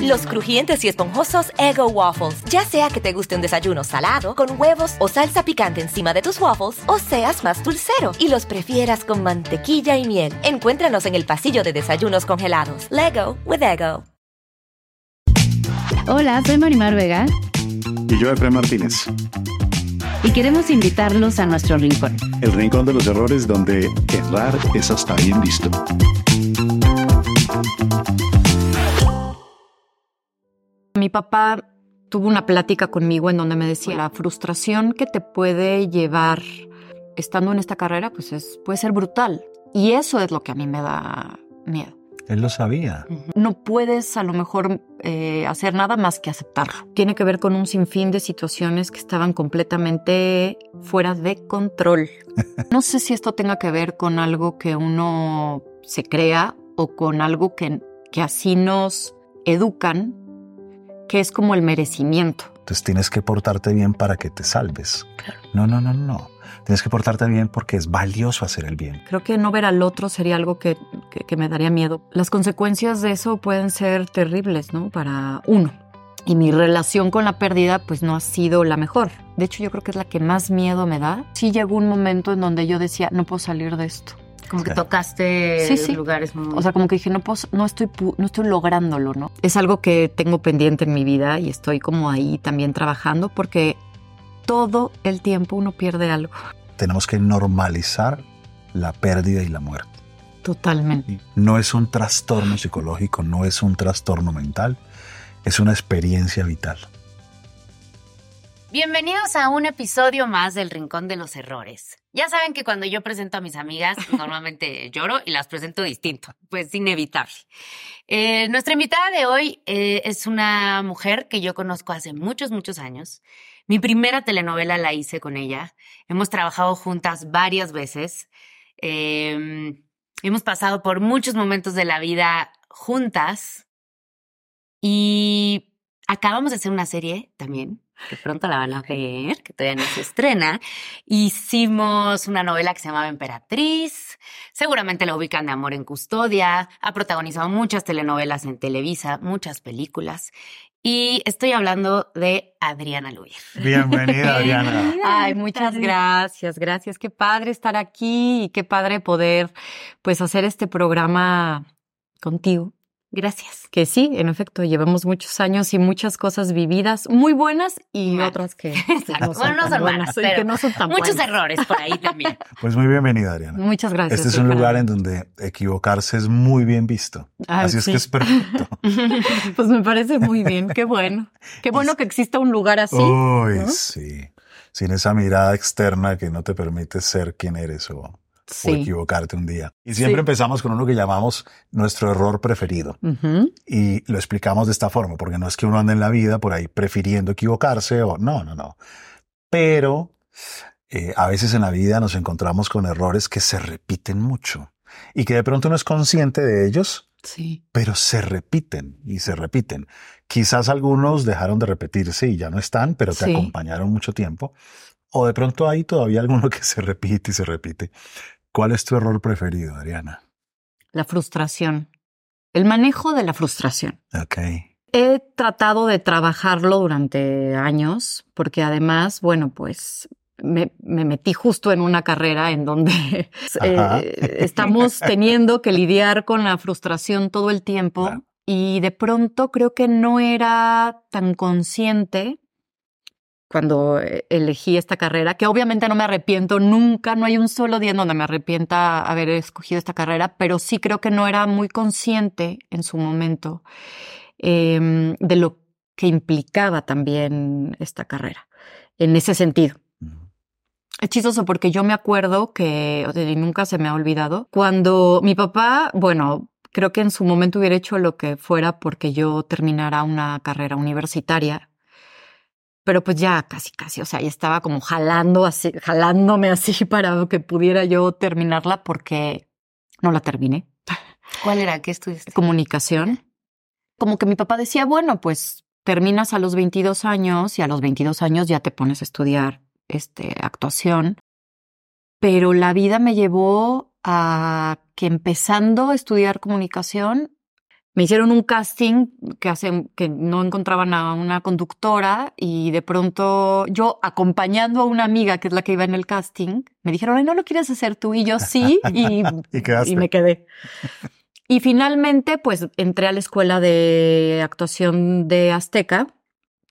Los crujientes y esponjosos Ego Waffles. Ya sea que te guste un desayuno salado, con huevos o salsa picante encima de tus waffles, o seas más dulcero y los prefieras con mantequilla y miel. Encuéntranos en el pasillo de desayunos congelados. Lego with Ego. Hola, soy Marimar Vega Y yo, Efraín Martínez. y queremos invitarlos a nuestro rincón. El rincón de los errores donde errar es hasta bien visto. Mi papá tuvo una plática conmigo en donde me decía, la frustración que te puede llevar estando en esta carrera, pues es, puede ser brutal. Y eso es lo que a mí me da miedo. Él lo sabía. No puedes a lo mejor eh, hacer nada más que aceptarlo. Tiene que ver con un sinfín de situaciones que estaban completamente fuera de control. No sé si esto tenga que ver con algo que uno se crea o con algo que, que así nos educan, que es como el merecimiento. Entonces tienes que portarte bien para que te salves. No, no, no, no. Tienes que portarte bien porque es valioso hacer el bien. Creo que no ver al otro sería algo que, que- que me daría miedo. Las consecuencias de eso pueden ser terribles, ¿no? Para uno. Y mi relación con la pérdida, pues no ha sido la mejor. De hecho, yo creo que es la que más miedo me da. Sí llegó un momento en donde yo decía, no puedo salir de esto. Como que tocaste Sí, sí. lugares muy... O sea, como que dije, no, puedo, no, estoy, pu- no estoy lográndolo, ¿no? Es algo que tengo pendiente en mi vida y estoy como ahí también trabajando porque todo el tiempo uno pierde algo. Tenemos que normalizar la pérdida y la muerte. Totalmente. No es un trastorno psicológico, no es un trastorno mental, es una experiencia vital. Bienvenidos a un episodio más del Rincón de los Errores. Ya saben que cuando yo presento a mis amigas, normalmente lloro y las presento distinto, pues inevitable. Eh, nuestra invitada de hoy eh, es una mujer que yo conozco hace muchos, muchos años. Mi primera telenovela la hice con ella. Hemos trabajado juntas varias veces. Eh, hemos pasado por muchos momentos de la vida juntas. Y acabamos de hacer una serie también, que pronto la van a ver, que todavía no se estrena. Hicimos una novela que se llamaba Emperatriz. Seguramente la ubican de Amor en Custodia. Ha protagonizado muchas telenovelas en Televisa, muchas películas. Y estoy hablando de Adriana Luyer. Bienvenida, Adriana. Ay, muchas gracias, gracias. Qué padre estar aquí y qué padre poder pues hacer este programa contigo. Gracias. Que sí, en efecto, llevamos muchos años y muchas cosas vividas, muy buenas y otras que Exacto. Bueno, no tan son buenas malas, y pero que no son tan Muchos buenas. errores por ahí también. Pues muy bienvenida, Adriana. Muchas gracias. Este es un lugar en donde equivocarse es muy bien visto. Ay, Así es que es perfecto. Pues me parece muy bien, qué bueno. Qué bueno que exista un lugar así. Uy, ¿no? sí. Sin esa mirada externa que no te permite ser quien eres o, o Sí. equivocarte un día. Y siempre Sí. empezamos con uno que llamamos nuestro error preferido. Y lo explicamos de esta forma, porque no es que uno ande en la vida por ahí prefiriendo equivocarse o no, no, no. Pero eh, a veces en la vida nos encontramos con errores que se repiten mucho y que de pronto uno es consciente de ellos, Sí. pero se repiten y se repiten. Quizás algunos dejaron de repetirse y ya no están, pero te Sí. acompañaron mucho tiempo. O de pronto hay todavía alguno que se repite y se repite. ¿Cuál es tu error preferido, Adriana? La frustración. El manejo de la frustración. Ok. He tratado de trabajarlo durante años, porque además, bueno, pues me, me metí justo en una carrera en donde eh, estamos teniendo que lidiar con la frustración todo el tiempo Claro. y de pronto creo que no era tan consciente cuando eh, elegí esta carrera, que obviamente no me arrepiento nunca, no hay un solo día en donde me arrepienta haber escogido esta carrera, pero sí creo que no era muy consciente en su momento em, de lo que implicaba también esta carrera, en ese sentido. Es chistoso porque yo me acuerdo que, y nunca se me ha olvidado, cuando mi papá, bueno, creo que en su momento hubiera hecho lo que fuera porque yo terminara una carrera universitaria, pero pues ya casi, casi, o sea, ya estaba como jalando así, jalándome así para que pudiera yo terminarla porque no la terminé. ¿Cuál era? ¿Qué estudiaste? Comunicación. Como que mi papá decía, bueno, pues terminas a los 22 años y a los 22 años ya te pones a estudiar este, actuación. Pero la vida me llevó a que empezando a estudiar comunicación, me hicieron un casting que, hace, que no encontraban a una conductora y de pronto yo acompañando a una amiga que es la que iba en el casting, me dijeron, Ay, ¿no lo quieres hacer tú? Y yo sí, y, y, y me quedé. Y finalmente, pues entré a la escuela de actuación de Azteca.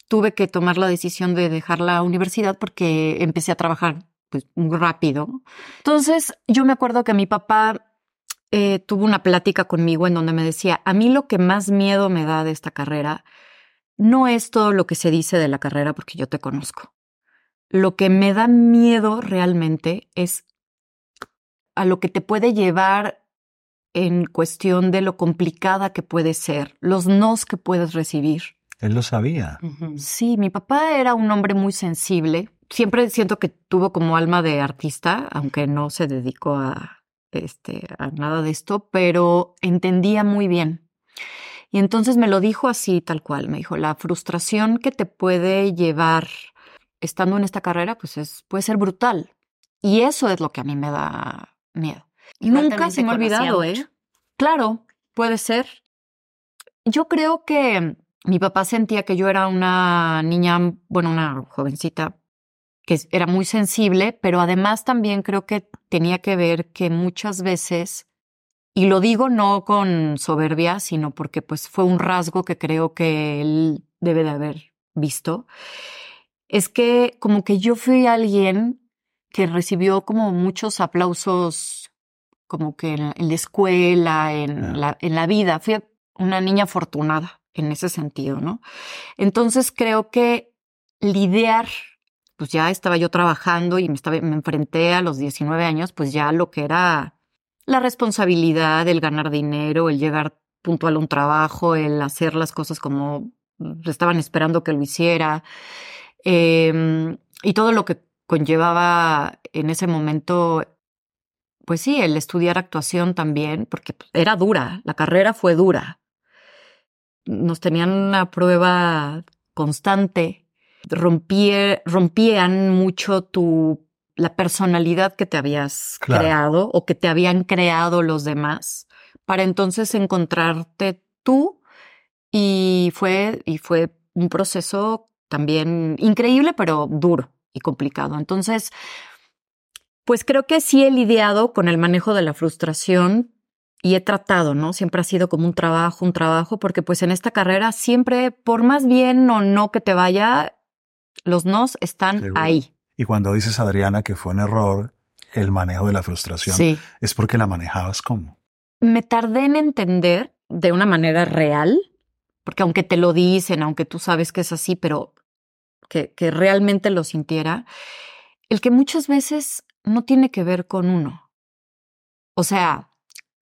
Tuve que tomar la decisión de dejar la universidad porque empecé a trabajar pues muy rápido. Entonces, yo me acuerdo que mi papá eh, tuvo una plática conmigo en donde me decía, a mí lo que más miedo me da de esta carrera no es todo lo que se dice de la carrera porque yo te conozco. Lo que me da miedo realmente es a lo que te puede llevar en cuestión de lo complicada que puede ser, los nos que puedes recibir. Él lo sabía. Sí, mi papá era un hombre muy sensible. Siempre siento que tuvo como alma de artista, aunque no se dedicó a, este, a nada de esto, pero entendía muy bien. Y entonces me lo dijo así, tal cual. Me dijo, la frustración que te puede llevar estando en esta carrera, pues es, puede ser brutal. Y eso es lo que a mí me da miedo. Nunca se me ha olvidado, ¿eh? Claro, puede ser. Yo creo que mi papá sentía que yo era una niña, bueno, una jovencita que era muy sensible, pero además también creo que tenía que ver que muchas veces, y lo digo no con soberbia, sino porque pues fue un rasgo que creo que él debe de haber visto, es que como que yo fui alguien que recibió como muchos aplausos como que en, la escuela, en, la, en la vida. Fui una niña afortunada en ese sentido, ¿no? Entonces creo que lidiar, pues ya estaba yo trabajando y me, estaba, me enfrenté a los 19 años, pues ya lo que era la responsabilidad, el ganar dinero, el llegar puntual a un trabajo, el hacer las cosas como estaban esperando que lo hiciera, em, y todo lo que conllevaba en ese momento pues sí, el estudiar actuación también, porque pues, era dura, la carrera fue dura. Nos tenían una prueba constante, rompían mucho tu la personalidad que te habías creado o que te habían creado los demás para entonces encontrarte tú y fue y fue un proceso también increíble pero duro y complicado. Entonces, pues creo que sí he lidiado con el manejo de la frustración y he tratado, ¿no? Siempre ha sido como un trabajo, un trabajo, porque pues en esta carrera siempre, por más bien o no que te vaya, los nos están ahí. Y cuando dices, Adriana, que fue un error el manejo de la frustración, es porque la manejabas como. Me tardé en entender de una manera real, porque aunque te lo dicen, aunque tú sabes que es así, pero que, que realmente lo sintiera, el que muchas veces no tiene que ver con uno. O sea,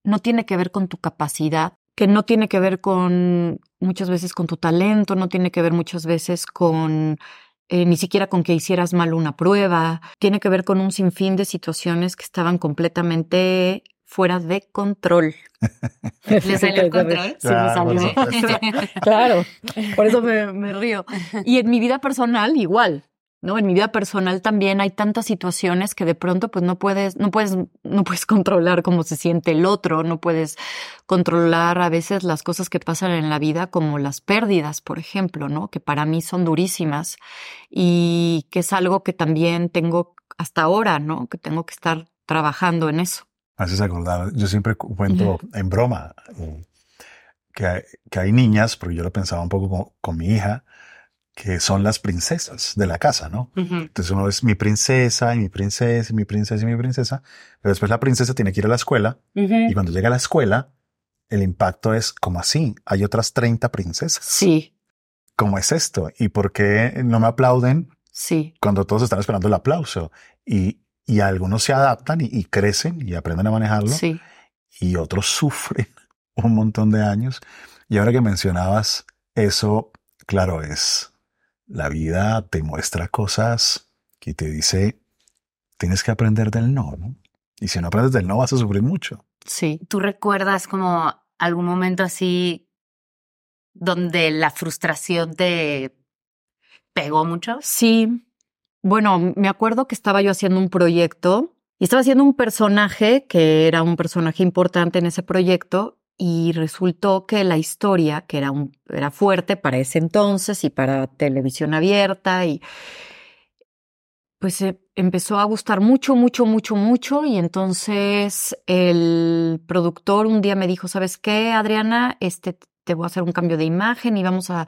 no tiene que ver con tu capacidad, que no tiene que ver con muchas veces con tu talento, no tiene que ver muchas veces con eh, ni siquiera con que hicieras mal una prueba, tiene que ver con un sinfín de situaciones que estaban completamente fuera de control. ¿Le salió el control? Sí, me salió. claro, por eso me, me río. Y en mi vida personal igual. ¿No? En mi vida personal también hay tantas situaciones que de pronto pues no puedes, no puedes, no puedes controlar cómo se siente el otro, no puedes controlar a veces las cosas que pasan en la vida como las pérdidas, por ejemplo, ¿no? Que para mí son durísimas y que es algo que también tengo hasta ahora, ¿no? Que tengo que estar trabajando en eso. Haces acordar, yo siempre cuento en broma eh, que hay, que hay niñas, porque yo lo pensaba un poco con mi hija, que son las princesas de la casa, ¿no? Entonces uno es mi princesa y mi princesa y mi princesa y mi princesa, pero después la princesa tiene que ir a la escuela Ujú. y cuando llega a la escuela, el impacto es como así, hay otras 30 princesas. Sí, ¿Cómo es esto? ¿Y por qué no me aplauden sí, cuando todos están esperando el aplauso? Y, y algunos se adaptan y, y crecen y aprenden a manejarlo sí. y otros sufren un montón de años. Y ahora que mencionabas eso, claro, es la vida te muestra cosas que te dice, tienes que aprender del no, ¿no? Y si no aprendes del no, vas a sufrir mucho. Sí. ¿Tú recuerdas como algún momento así donde la frustración te pegó mucho? Sí. Bueno, me acuerdo que estaba yo haciendo un proyecto y estaba haciendo un personaje que era un personaje importante en ese proyecto y resultó que la historia, que era, un, era fuerte para ese entonces y para televisión abierta y pues eh, empezó a gustar mucho, mucho, mucho, mucho y entonces el productor un día me dijo, ¿sabes qué, Adriana? Este, te voy a hacer un cambio de imagen y vamos a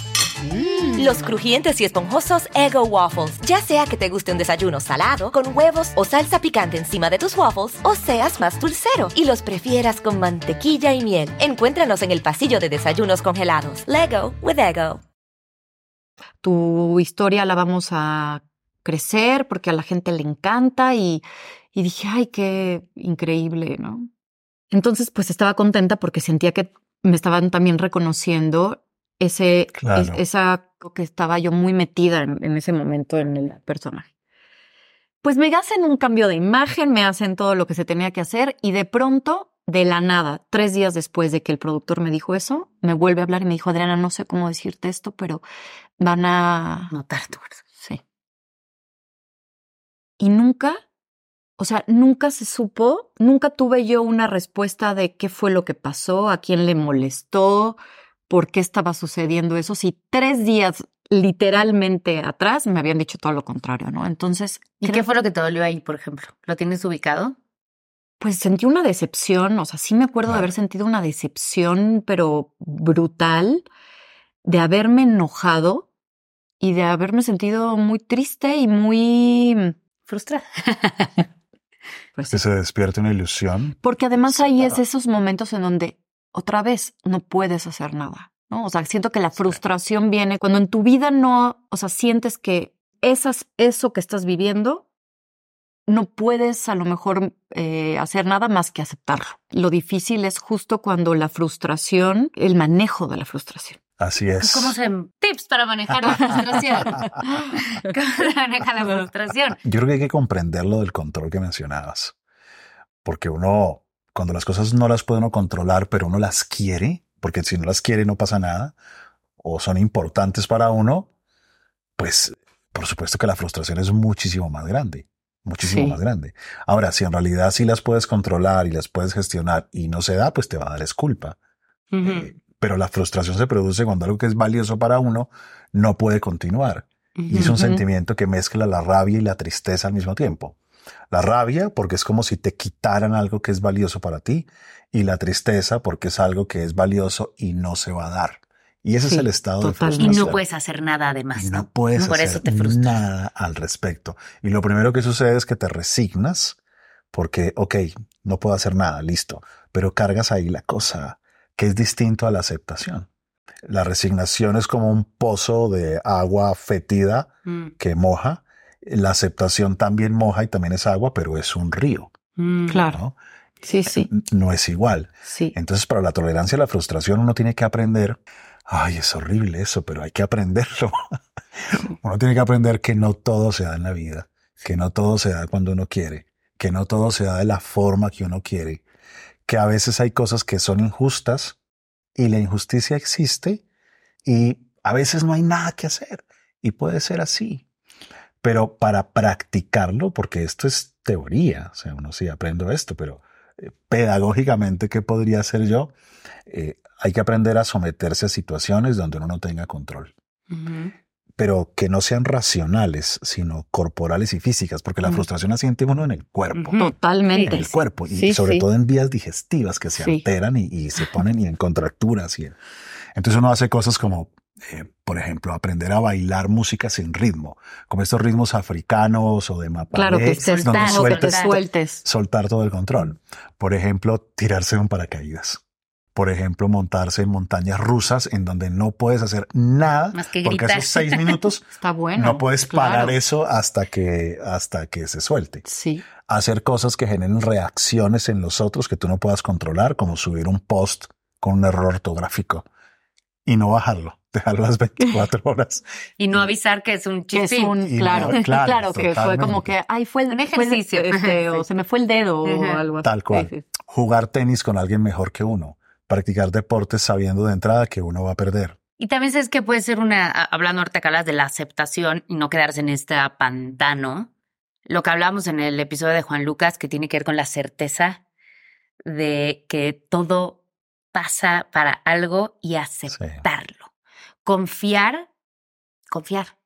Los crujientes y esponjosos Ego Waffles. Ya sea que te guste un desayuno salado, con huevos o salsa picante encima de tus waffles, o seas más dulcero y los prefieras con mantequilla y miel. Encuéntranos en el pasillo de desayunos congelados. Lego with Ego. tu historia la vamos a crecer porque a la gente le encanta y, y dije, ay, qué increíble, ¿no? Entonces, pues estaba contenta porque sentía que me estaban también reconociendo ese, Claro. es- esa que estaba yo muy metida en, en ese momento en el personaje. Pues me hacen un cambio de imagen, me hacen todo lo que se tenía que hacer y de pronto, de la nada, tres días después de que el productor me dijo eso, me vuelve a hablar y me dijo, Adriana, no sé cómo decirte esto, pero van a... Notar tu. Sí. Y nunca, o sea, nunca se supo, nunca tuve yo una respuesta de qué fue lo que pasó, a quién le molestó, por qué estaba sucediendo eso. Si tres días literalmente atrás me habían dicho todo lo contrario, ¿no? Entonces, ¿Y creo- qué fue lo que te dolió ahí, por ejemplo? ¿Lo tienes ubicado? pues sentí una decepción, o sea, sí me acuerdo de haber sentido una decepción, pero brutal, de haberme enojado y de haberme sentido muy triste y muy Frustrada. pues, Que se despierte una ilusión. Porque además Sí, ahí es esos momentos en donde otra vez no puedes hacer nada, ¿no? O sea, siento que la frustración viene cuando en tu vida no, o sea, sientes que esas, eso que estás viviendo no puedes a lo mejor eh, hacer nada más que aceptarlo. Lo difícil es justo cuando la frustración, el manejo de la frustración. Así es. ¿Cómo se tips para manejar la frustración? ¿Cómo se maneja la frustración? Yo creo que hay que comprender lo del control que mencionabas. Porque uno, cuando las cosas no las puede uno controlar, pero uno las quiere, porque si no las quiere no pasa nada, o son importantes para uno, pues por supuesto que la frustración es muchísimo más grande. Muchísimo Sí. más grande. Ahora, si en realidad sí las puedes controlar y las puedes gestionar y no se da, pues te va a dar es culpa. Eh, pero la frustración se produce cuando algo que es valioso para uno no puede continuar. Y es un sentimiento que mezcla la rabia y la tristeza al mismo tiempo. La rabia porque es como si te quitaran algo que es valioso para ti y la tristeza porque es algo que es valioso y no se va a dar. Y ese Sí, es el estado de totalmente. Y frustración. no puedes hacer nada además. Y ¿no? no puedes Por hacer eso te nada al respecto. Y lo primero que sucede es que te resignas porque, ok, no puedo hacer nada, listo. Pero cargas ahí la cosa que es distinto a la aceptación. La resignación es como un pozo de agua fetida Mm, que moja. La aceptación también moja y también es agua, pero es un río, mm. Claro. ¿no? Sí, sí, No es igual. sí. Entonces, para la tolerancia a la frustración, uno tiene que aprender Ay, es horrible eso, pero hay que aprenderlo. uno tiene que aprender que no todo se da en la vida, que no todo se da cuando uno quiere, que no todo se da de la forma que uno quiere, que a veces hay cosas que son injustas y la injusticia existe y a veces no hay nada que hacer y puede ser así. Pero para practicarlo, porque esto es teoría, o sea, uno sí aprendo esto, pero eh, pedagógicamente, ¿qué podría hacer yo? Eh, hay que aprender a someterse a situaciones donde uno no tenga control. Pero que no sean racionales, sino corporales y físicas, porque la frustración la siente uno en el cuerpo. Totalmente. En el cuerpo, y sobre todo en vías digestivas que se alteran y, se ponen y en contracturas. Y, entonces uno hace cosas como, eh, por ejemplo, aprender a bailar música sin ritmo, como estos ritmos africanos o de mapa. Claro, que donde sueltes, sueltes. Soltar todo el control. Por ejemplo, tirarse un paracaídas por ejemplo, montarse en montañas rusas en donde no puedes hacer nada porque esos seis minutos Está bueno, no puedes parar eso hasta que hasta que se suelte. Sí. Hacer cosas que generen reacciones en los otros que tú no puedas controlar, como subir un post con un error ortográfico y no bajarlo, dejarlo las 24 horas. y no avisar que es un chiste. claro, claro, que fue como que, ay, fue el ejercicio, este, o se me fue el dedo o algo así. Tal cual. Jugar tenis con alguien mejor que uno practicar deportes sabiendo de entrada que uno va a perder. Y también sabes que puede ser una, hablando ahorita calas de la aceptación y no quedarse en este pantano. Lo que hablamos en el episodio de Juan Lucas, que tiene que ver con la certeza de que todo pasa para algo y aceptarlo. Confiar, confiar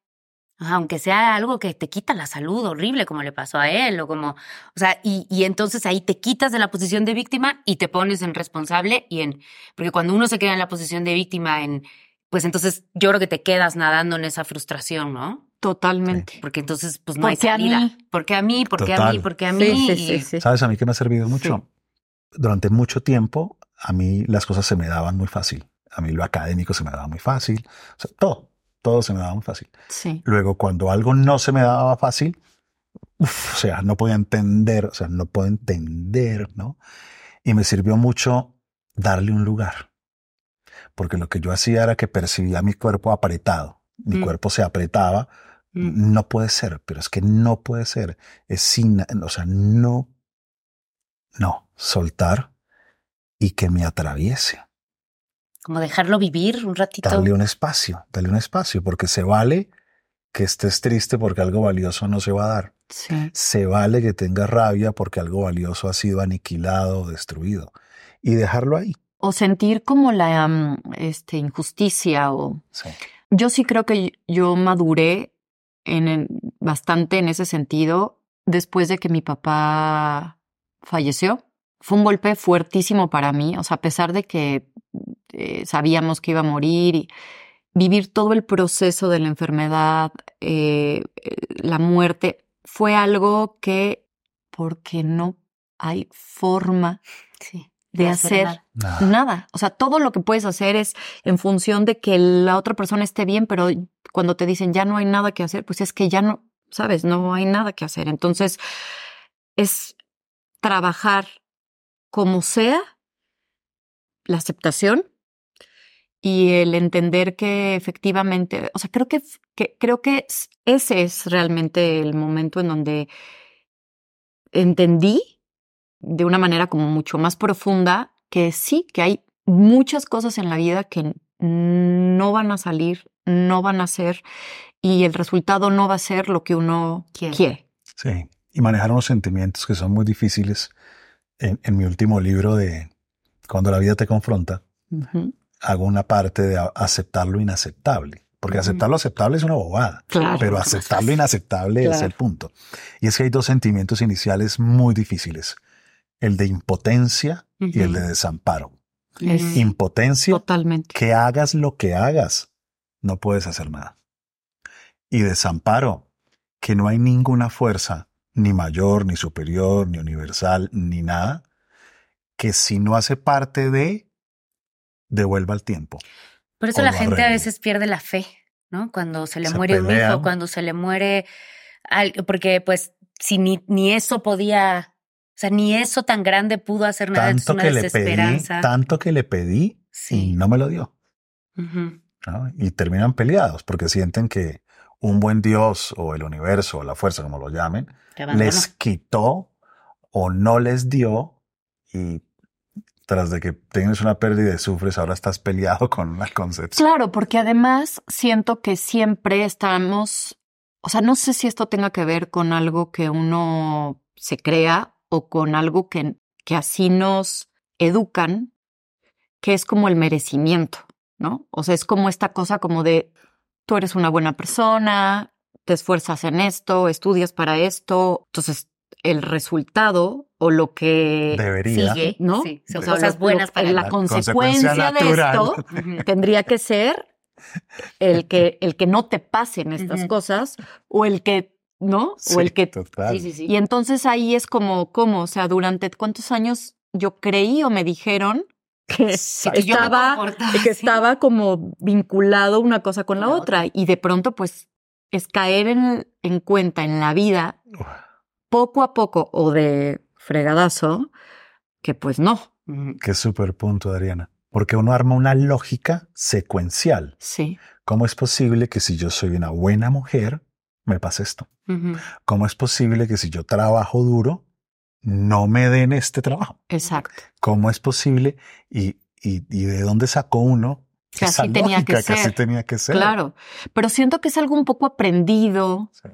aunque sea algo que te quita la salud horrible como le pasó a él o como, o sea, y, y, entonces ahí te quitas de la posición de víctima y te pones en responsable y en, porque cuando uno se queda en la posición de víctima en, pues entonces yo creo que te quedas nadando en esa frustración, ¿no? Totalmente. Porque entonces pues no hay salida. porque a mí, porque a mí, porque a mí. Sí, sí, sí, ¿Sabes a mí que me ha servido mucho? Durante mucho tiempo a mí las cosas se me daban muy fácil. A mí lo académico se me daba muy fácil. O sea, todo todo se me daba muy fácil. Sí. Luego, cuando algo no se me daba fácil, o sea, no podía entender, o sea, no puedo entender, ¿no? Y me sirvió mucho darle un lugar. Porque lo que yo hacía era que percibía mi cuerpo apretado. Mi mm. cuerpo se apretaba. Mm. No puede ser, pero es que no puede ser. Es sin, o sea, no, no, soltar y que me atraviese. Como dejarlo vivir un ratito. Darle un espacio, darle un espacio, porque se vale que estés triste porque algo valioso no se va a dar. Sí. Se vale que tengas rabia porque algo valioso ha sido aniquilado o destruido. Y dejarlo ahí. O sentir como la mm, este, injusticia o... Sí. Yo sí creo que yo maduré en, bastante en ese sentido después de que mi papá falleció. Fue un golpe fuertísimo para mí, o sea, a pesar de que eh, sabíamos que iba a morir y vivir todo el proceso de la enfermedad, eh, la muerte, fue algo que, porque no hay forma de, hacer, nada. O sea, todo lo que puedes hacer es en función de que la otra persona esté bien, pero cuando te dicen ya no hay nada que hacer, pues es que ya no, sabes, no hay nada que hacer. Entonces, es trabajar como sea la aceptación y el entender que efectivamente, o sea, creo que, creo que ese es realmente el momento en donde entendí de una manera como mucho más profunda que sí, que hay muchas cosas en la vida que no van a salir, no van a ser y el resultado no va a ser lo que uno quiere. Sí, y manejar unos sentimientos que son muy difíciles. En, mi último libro de Cuando la vida te confronta, hago una parte de aceptar lo inaceptable. Porque aceptar lo aceptable es una bobada, pero aceptar lo inaceptable es el punto. Y es que hay dos sentimientos iniciales muy difíciles, el de impotencia y el de desamparo. impotencia, Totalmente. que hagas lo que hagas, no puedes hacer nada. Y desamparo, que no hay ninguna fuerza, ni mayor, ni superior, ni universal, ni nada, que si no hace parte de, devuelva el tiempo. Por eso la gente a veces pierde la fe, ¿no? Cuando se le muere un hijo, cuando se le muere algo, porque pues si ni, ni eso podía, o sea, ni eso tan grande pudo hacer nada, tanto es una que desesperanza. Le pedí, tanto que le pedí y no me lo dio. Y terminan peleados porque sienten que un buen Dios o el universo o la fuerza, como lo llamen, les quitó o no les dio y tras de que tienes una pérdida y sufres, ahora estás peleado con la concepción. Claro, porque además siento que siempre estamos, o sea, no sé si esto tenga que ver con algo que uno se crea o con algo que, que así nos educan, que es como el merecimiento, ¿no? O sea, es como esta cosa como de, tú eres una buena persona, te esfuerzas en esto, estudias para esto, entonces el resultado o lo que Debería. Sigue, ¿no? Sí, son O sea, cosas buenas para la La consecuencia, consecuencia de esto tendría que ser el que, el que no te pasen estas cosas o el que, ¿no? Sí, o el que... total. Sí, sí, sí. Y entonces ahí es como, ¿cómo? O sea, durante cuántos años yo creí o me dijeron que estaba, que estaba como vinculado una cosa con la La otra. Y de pronto, pues, es caer en, en cuenta en la vida poco a poco o de fregadazo, que pues no. Ujú. Qué súper punto, Adriana. Porque uno arma una lógica secuencial. Sí. ¿Cómo es posible que si yo soy una buena mujer, me pase esto? ¿Cómo es posible que si yo trabajo duro, no me den este trabajo? Exacto. ¿Cómo es posible? ¿Y, y, y de dónde sacó uno Que esa así tenía que lógica así ser. tenía que ser? Claro. Pero siento que es algo un poco aprendido. Sí,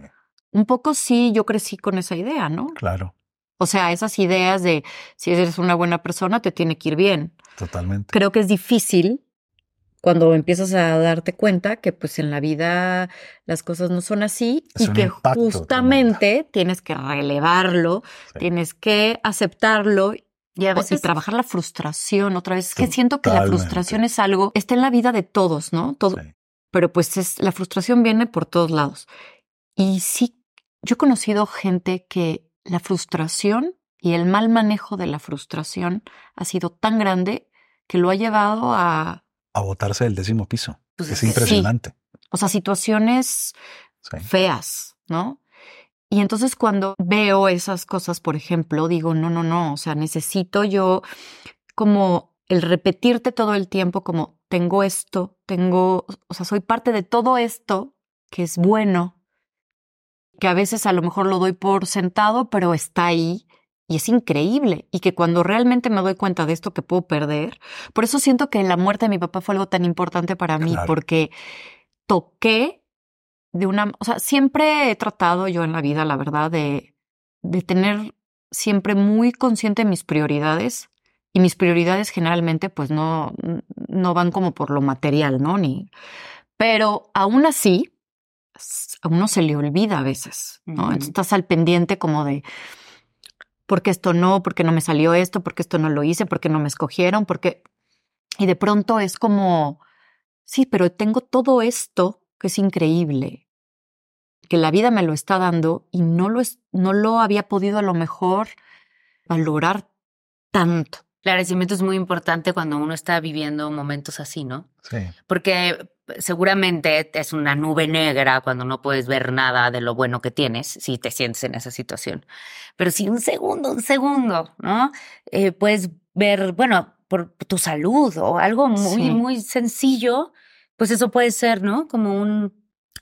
Un poco sí, yo crecí con esa idea, ¿no? claro, O sea, esas ideas de si eres una buena persona, te tiene que ir bien. totalmente. Creo que es difícil cuando empiezas a darte cuenta que pues en la vida las cosas no son así Es y que justamente tienes que relevarlo, Sí. tienes que aceptarlo Y a y veces trabajar la frustración otra vez. Es que siento que la frustración es algo, está en la vida de todos, ¿no? Todo, Sí. pero pues es, la frustración viene por todos lados. Y sí, yo he conocido gente que la frustración y el mal manejo de la frustración ha sido tan grande que lo ha llevado a, A botarse del décimo piso. Pues es es que sí. impresionante. o sea, situaciones Sí. feas, ¿no? Y entonces cuando veo esas cosas, por ejemplo, digo, no, no, no, o sea, necesito yo como el repetirte todo el tiempo como tengo esto, tengo, o sea, soy parte de todo esto que es bueno, que a veces a lo mejor lo doy por sentado, pero está ahí y es increíble y que cuando realmente me doy cuenta de esto que puedo perder, por eso siento que la muerte de mi papá fue algo tan importante para mí, Claro. porque toqué de una, o sea, siempre he tratado yo en la vida, la verdad, de, de tener siempre muy consciente mis prioridades y mis prioridades generalmente pues no, no van como por lo material, ¿no? Ni, pero aún así, a uno se le olvida a veces, ¿no? Entonces estás al pendiente como de, ¿por qué esto no? ¿Por qué no me salió esto? ¿Por qué esto no lo hice? ¿Por qué no me escogieron? Porque Y de pronto es como, sí, pero tengo todo esto que es increíble, que la vida me lo está dando y no lo, es, no lo había podido a lo mejor valorar tanto. El agradecimiento es muy importante cuando uno está viviendo momentos así, ¿no? Sí. Porque seguramente es una nube negra cuando no puedes ver nada de lo bueno que tienes, si te sientes en esa situación. Pero si un segundo, un segundo, ¿no? Eh, puedes ver, bueno, por tu salud o algo muy, Sí. muy sencillo, pues eso puede ser, ¿no? Como un,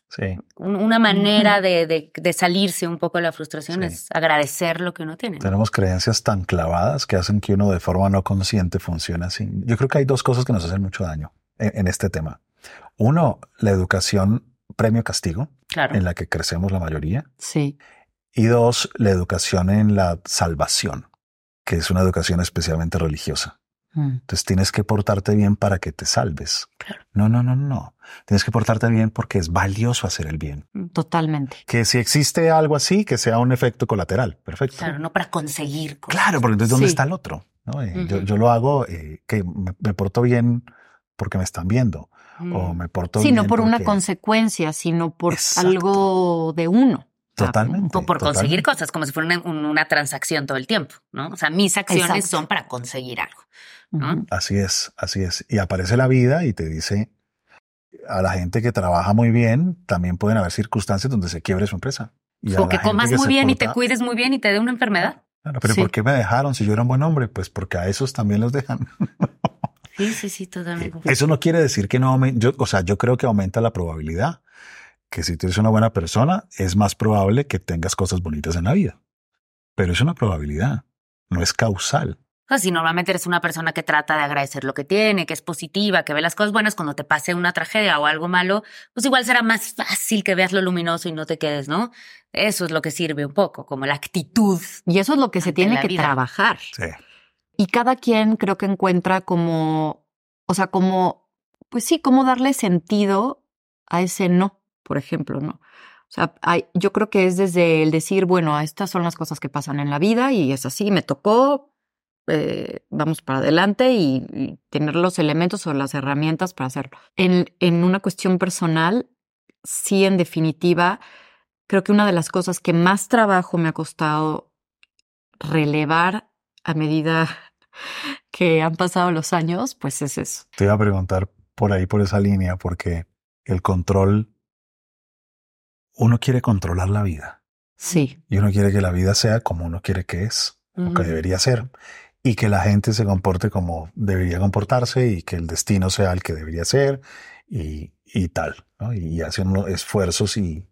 Sí. un- una manera de, de- de salirse un poco de la frustración, Sí. es agradecer lo que uno tiene. Tenemos creencias tan clavadas que hacen que uno de forma no consciente funcione así. Yo creo que hay dos cosas que nos hacen mucho daño en, en este tema. Uno, la educación premio-castigo, Claro. en la que crecemos la mayoría. Sí, Y dos, la educación en la salvación, que es una educación especialmente religiosa. Mm. Entonces tienes que portarte bien para que te salves. Claro. No, no, no, no. Tienes que portarte bien porque es valioso hacer el bien. totalmente. Que si existe algo así, que sea un efecto colateral. Perfecto. Claro, no para conseguir cosas. Claro, porque entonces ¿dónde Sí. está el otro? ¿No? Eh, yo, lo hago eh, que me, me porto bien porque me están viendo Mm. o me porto Sí, bien no por una consecuencia, sino por Exacto. algo de uno. Totalmente. O por conseguir totalmente. cosas, como si fuera una, un- una transacción todo el tiempo, ¿no? O sea, mis acciones Exacto. son para conseguir algo. Así es, así es. Y aparece la vida y te dice a la gente que trabaja muy bien, también pueden haber circunstancias donde se quiebre su empresa. Y O que comas que muy bien y te cuides muy bien y te dé una enfermedad. Claro, pero Sí. ¿por qué me dejaron si yo era un buen hombre? Pues porque a esos también los dejan. Sí, sí, sí, totalmente. Eso no quiere decir que no aumente, yo, o sea, yo creo que aumenta la probabilidad que si tú eres una buena persona, es más probable que tengas cosas bonitas en la vida. Pero es una probabilidad, no es causal. O sea, si normalmente eres una persona que trata de agradecer lo que tiene, que es positiva, que ve las cosas buenas cuando te pase una tragedia o algo malo, pues igual será más fácil que veas lo luminoso y no te quedes, ¿no? Eso es lo que sirve un poco, como la actitud. Y eso es lo que se tiene que vida. trabajar. Sí. Y cada quien creo que encuentra como, o sea, como, pues sí, cómo darle sentido a ese no, por ejemplo, ¿no? O sea, hay- yo creo que es desde el decir, bueno, estas son las cosas que pasan en la vida y es así, me tocó, eh, vamos para adelante y, y tener los elementos o las herramientas para hacerlo. En, en una cuestión personal, sí, en definitiva, creo que una de las cosas que más trabajo me ha costado relevar a medida que han pasado los años, pues es eso. Te iba a preguntar por ahí, por esa línea, porque el control, uno quiere controlar la vida Sí. y uno quiere que la vida sea como uno quiere que es, o que debería ser, y que la gente se comporte como debería comportarse y que el destino sea el que debería ser y, y tal, ¿no? Y hacen esfuerzos y,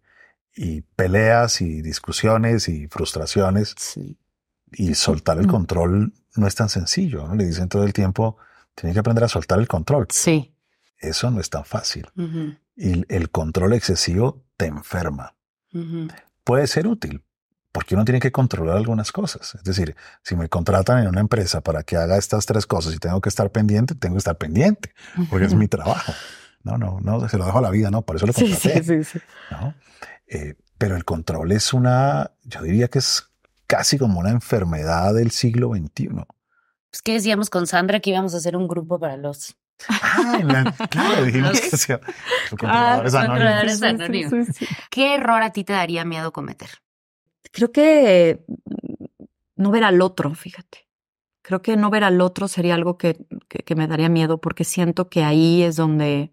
y peleas y discusiones y frustraciones Sí. Y soltar el Mm. control no es tan sencillo, ¿no? Le dicen todo el tiempo, tienes que aprender a soltar el control. Sí. Eso no es tan fácil. Y el control excesivo te enferma. Puede ser útil, porque uno tiene que controlar algunas cosas. Es decir, si me contratan en una empresa para que haga estas tres cosas y tengo que estar pendiente, tengo que estar pendiente, porque es mi trabajo. No, no, no, se lo dejo a la vida, no, por eso lo Sí, contraté. sí, sí, sí. ¿no? Eh, pero el control es una, yo diría que es casi como una enfermedad del siglo XXI. Es que decíamos con Sandra que íbamos a hacer un grupo para los Ah, la- claro, dijimos que hacía- controladores Ah, anónimos. controladores sí, anónimos. sí, sí. ¿Qué error a ti te daría miedo cometer? Creo que mm, no ver al otro, fíjate. Creo que no ver al otro sería algo que, que- que me daría miedo porque siento que ahí es donde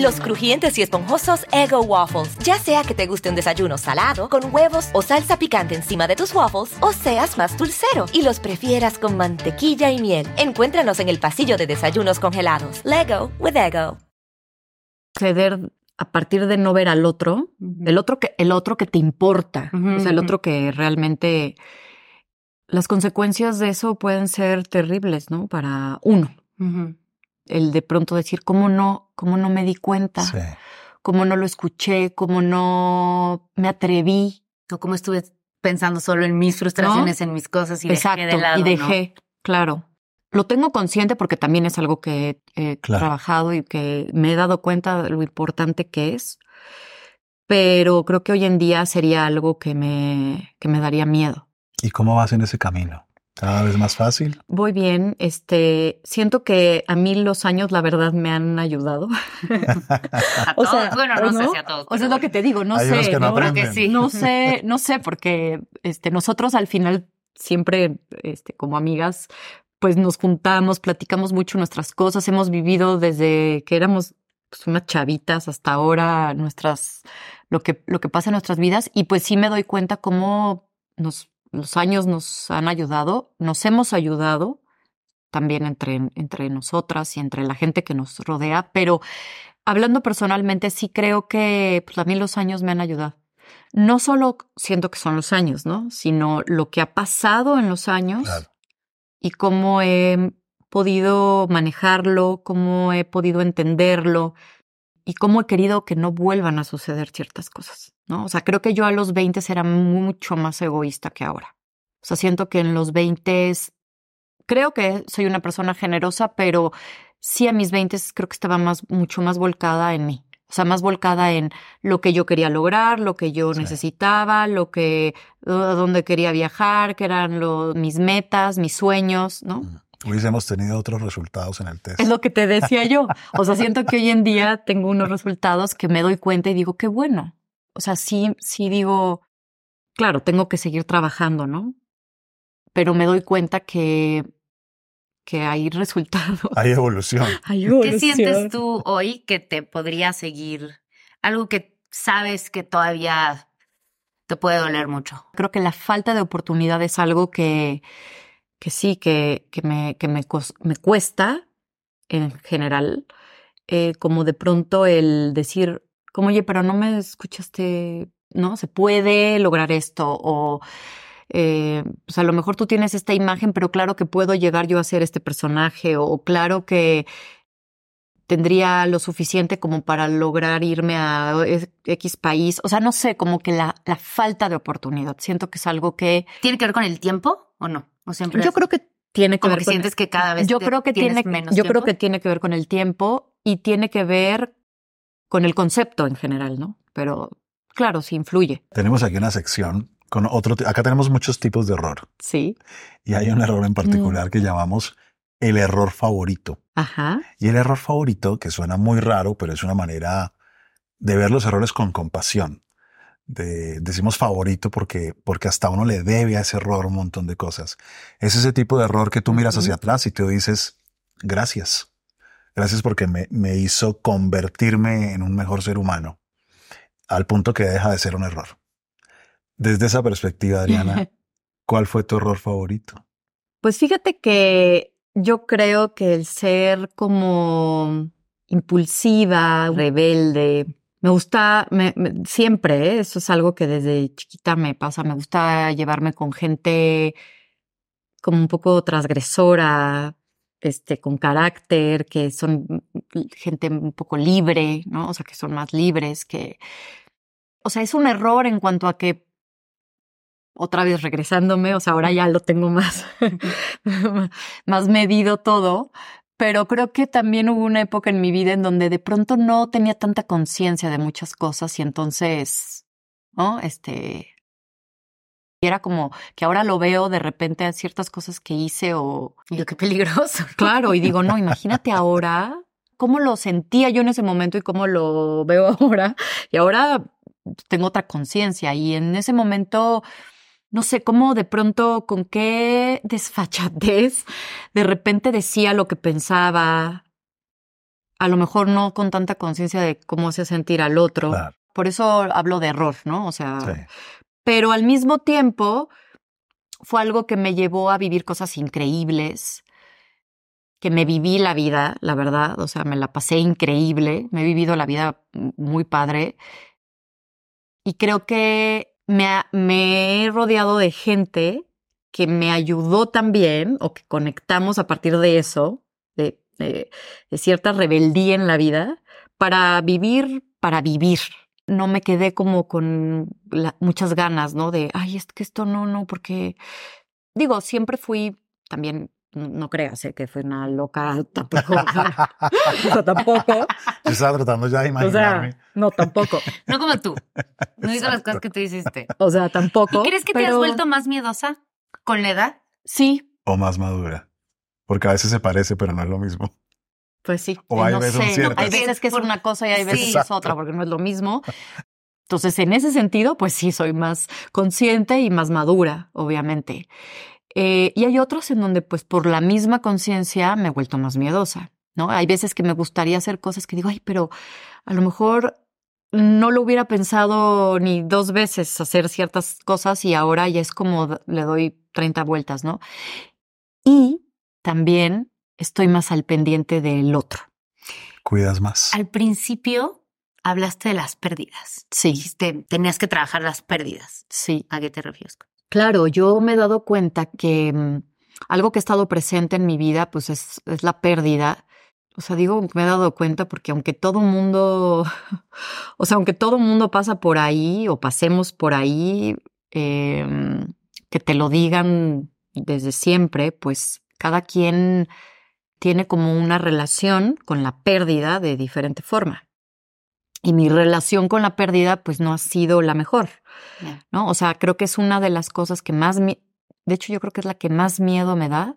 Los crujientes y esponjosos Ego Waffles. Ya sea que te guste un desayuno salado, con huevos o salsa picante encima de tus waffles, o seas más dulcero y los prefieras con mantequilla y miel. Encuéntranos en el pasillo de desayunos congelados. Lego with Ego. a partir de no ver al otro, el otro que, el otro que te importa, o sea, el otro que realmente las consecuencias de eso pueden ser terribles, ¿no? Para uno. Ujú. El de pronto decir, ¿cómo no, cómo no me di cuenta? Sí. ¿Cómo no lo escuché? ¿Cómo no me atreví? O como estuve pensando solo en mis frustraciones, en mis cosas y Exacto. dejé de lado, y ¿no? dejé, claro. Lo tengo consciente porque también es algo que he Claro. trabajado y que me he dado cuenta de lo importante que es. Pero creo que hoy en día sería algo que me, que me daría miedo. ¿Y cómo vas en ese camino? ¿Cada vez más fácil? Voy bien, este, siento que a mí los años, la verdad, me han ayudado. A O todos, sea, bueno, no, sé ¿no? si a todos. O sea, es lo que te digo, no Hay sé. unos que no ¿no? Creo aprenden. que sí. No sé, no sé, porque este, nosotros al final siempre, este, como amigas, pues nos juntamos, platicamos mucho nuestras cosas, hemos vivido desde que éramos pues, unas chavitas hasta ahora nuestras, lo que, lo que pasa en nuestras vidas, y pues sí me doy cuenta cómo nos, los años nos han ayudado, nos hemos ayudado también entre, entre nosotras y entre la gente que nos rodea, pero hablando personalmente, sí creo que pues, a mí los años me han ayudado. No solo siento que son los años, ¿no? Sino lo que ha pasado en los años Claro. y cómo he podido manejarlo, cómo he podido entenderlo y cómo he querido que no vuelvan a suceder ciertas cosas, ¿no? O sea, creo que yo a los 20 era mucho más egoísta que ahora. O sea, siento que en los 20 creo que soy una persona generosa, pero sí a mis 20 creo que estaba más, mucho más volcada en mí. O sea, más volcada en lo que yo quería lograr, lo que yo Sí. necesitaba, lo que, a dónde quería viajar, que eran lo- mis metas, mis sueños, ¿no? Hubiésemos tenido otros resultados en el test. Es lo que te decía yo. O sea, siento que hoy en día tengo unos resultados que me doy cuenta y digo, qué bueno. O sea, sí, sí digo, claro, tengo que seguir trabajando, ¿no? Pero me doy cuenta que, que hay resultados. Hay evolución. Hay ¿Qué sientes tú hoy que te podría seguir? Algo que sabes que todavía te puede doler mucho. Creo que la falta de oportunidad es algo que, que sí, que, que, me, que me, me cuesta en general. Eh, como de pronto el decir, como, oye, pero no me escuchaste, ¿no? Se puede lograr esto. O, eh, pues a lo mejor tú tienes esta imagen, pero claro que puedo llegar yo a ser este personaje. O, claro que tendría lo suficiente como para lograr irme a X país. O sea, no sé, como que la, la falta de oportunidad. Siento que es algo que ¿Tiene que ver con el tiempo o no? ¿O siempre yo es creo que tiene que como ver que con sientes que cada vez yo te- creo que tiene menos yo creo tiempo? que tiene que ver con el tiempo y tiene que ver con el concepto en general, ¿no? Pero claro, sí influye. Tenemos aquí una sección con otro. Acá tenemos muchos tipos de error Sí. y hay un error en Mm. particular que llamamos el error favorito. Ajá. Y el error favorito, que suena muy raro, pero es una manera de ver los errores con compasión. De- decimos favorito porque, porque hasta uno le debe a ese error un montón de cosas. Es ese tipo de error que tú miras hacia atrás y te dices, gracias. Gracias porque me, me hizo convertirme en un mejor ser humano, al punto que deja de ser un error. Desde esa perspectiva, Adriana, ¿cuál fue tu error favorito? Pues fíjate que yo creo que el ser como impulsiva, rebelde, me gusta, me- siempre, ¿eh? eso es algo que desde chiquita me pasa, me gusta llevarme con gente como un poco transgresora, este, con carácter, que son gente un poco libre, ¿no? O sea, que son más libres, que, o sea, es un error en cuanto a que otra vez regresándome, o sea, ahora ya lo tengo más, más medido todo, pero creo que también hubo una época en mi vida en donde de pronto no tenía tanta conciencia de muchas cosas y entonces, ¿no? Este, y era como que ahora lo veo de repente a ciertas cosas que hice o, Y qué peligroso. claro, y digo, no, imagínate ahora cómo lo sentía yo en ese momento y cómo lo veo ahora. Y ahora tengo otra conciencia y en ese momento no sé cómo de pronto, con qué desfachatez, de repente decía lo que pensaba, a lo mejor no con tanta conciencia de cómo hace sentir al otro. Claro, Por eso hablo de error, ¿no? O sea, sí. pero al mismo tiempo fue algo que me llevó a vivir cosas increíbles, que me viví la vida, la verdad, o sea, me la pasé increíble, me he vivido la vida muy padre y creo que me, he rodeado de gente que me ayudó también o que conectamos a partir de eso, de, cierta rebeldía en la vida, para vivir, para vivir. No me quedé como con muchas ganas, ¿no? De, ay, es que esto no, no, porque, digo, siempre fui también, no, creas eh, que fui una loca, tampoco, o sea, tampoco, Yo estaba tratando ya de o imaginarme. sea, no, tampoco, No como tú. No hizo las cosas que tú hiciste. o sea, tampoco. ¿Y crees que te has vuelto más miedosa con la edad? Sí, o más madura. Porque a veces se parece, pero no es lo mismo. Pues sí. O hay no veces sé. ciertas. Hay veces que es Por- una cosa y hay veces Sí. que es otra, porque no es lo mismo. Entonces, en ese sentido, pues sí, soy más consciente y más madura, obviamente. Eh, y hay otros en donde, pues, por la misma conciencia me he vuelto más miedosa, ¿no? Hay veces que me gustaría hacer cosas que digo, ay, pero a lo mejor no lo hubiera pensado ni dos veces hacer ciertas cosas y ahora ya es como le doy 30 vueltas, ¿no? Y también estoy más al pendiente del otro. Cuidas más. Al principio hablaste de las pérdidas. Sí, Dijiste, tenías que trabajar las pérdidas. sí. ¿A qué te refieres? Claro, yo me he dado cuenta que mm, algo que ha estado presente en mi vida, pues es, la pérdida. O sea, digo, me he dado cuenta porque aunque todo mundo, o sea, aunque todo mundo pasa por ahí o pasemos por ahí, eh, que te lo digan desde siempre, pues cada quien tiene como una relación con la pérdida de diferente forma. Y mi relación con la pérdida, pues no ha sido la mejor, ¿no? O sea, creo que es una de las cosas que más, de hecho yo creo que es la que más miedo me da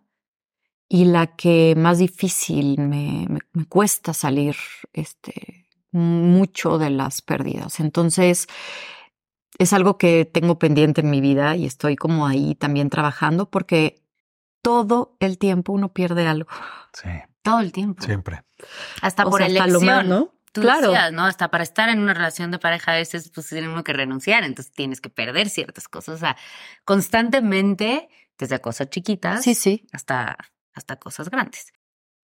y la que más difícil me, me cuesta salir, este, mucho de las pérdidas. Entonces, es algo que tengo pendiente en mi vida y estoy como ahí también trabajando porque todo el tiempo uno pierde algo. Sí. Todo el tiempo. Siempre. Hasta O por sea, hasta elección. lo mal, ¿no? Tú Claro. decías, ¿no? Hasta para estar en una relación de pareja a veces pues tiene uno que renunciar, entonces tienes que perder ciertas cosas. O sea, constantemente, desde cosas chiquitas Sí, sí. hasta, hasta cosas grandes.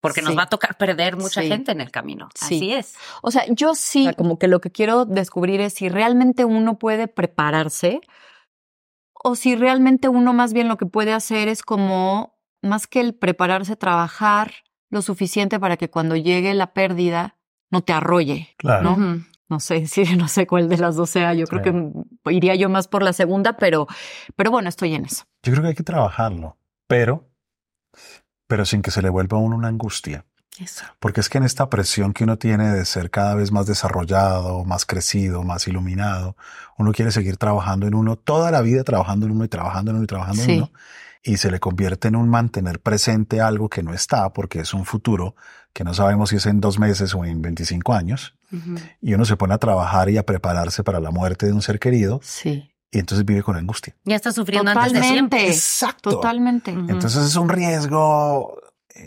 Porque nos va a tocar perder mucha gente en el camino. Sí. Así es. O sea, yo sí, como que lo que quiero descubrir es si realmente uno puede prepararse o si realmente uno más bien lo que puede hacer es como, más que el prepararse, trabajar lo suficiente para que cuando llegue la pérdida no te arrolle, Claro. ¿no? No sé, sí, no sé cuál de las dos sea. Yo creo que iría yo más por la segunda, pero, pero bueno, estoy en eso. Yo creo que hay que trabajarlo, pero, pero sin que se le vuelva a uno una angustia. Eso. Porque es que en esta presión que uno tiene de ser cada vez más desarrollado, más crecido, más iluminado, uno quiere seguir trabajando en uno, toda la vida trabajando en uno y trabajando en uno y trabajando Sí. en uno, y se le convierte en un mantener presente algo que no está, porque es un futuro que no sabemos si es en dos meses o en 25 años, y uno se pone a trabajar y a prepararse para la muerte de un ser querido, Sí. y entonces vive con angustia. Ya está sufriendo antes de. Totalmente. Exacto. Totalmente. Entonces es un riesgo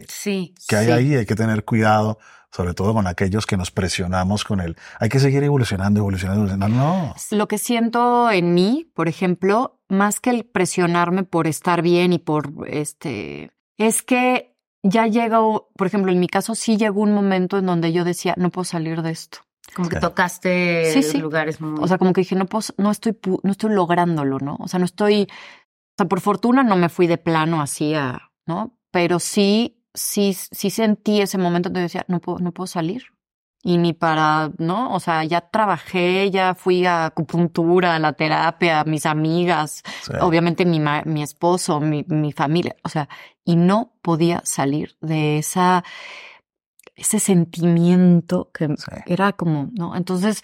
Sí. que hay Sí. ahí, hay que tener cuidado, sobre todo con aquellos que nos presionamos con el, hay que seguir evolucionando, evolucionando, evolucionando. No, Lo que siento en mí, por ejemplo, más que el presionarme por estar bien y por este, es que ya llega, por ejemplo, en mi caso sí llegó un momento en donde yo decía, no puedo salir de esto. Como que tocaste Sí, sí. lugares muy... O sea, como que dije, no puedo, no estoy, no estoy lográndolo, ¿no? O sea, no estoy, o sea, por fortuna no me fui de plano así a, ¿no? Pero sí, sí, sí sentí ese momento donde decía, no puedo, no puedo salir. Y ni para, ¿no? O sea, ya trabajé, ya fui a acupuntura, a la terapia, a mis amigas, Sí. obviamente mi, mi esposo, mi, mi familia, o sea, y no podía salir de esa, ese sentimiento que Sí. era como, ¿no? Entonces,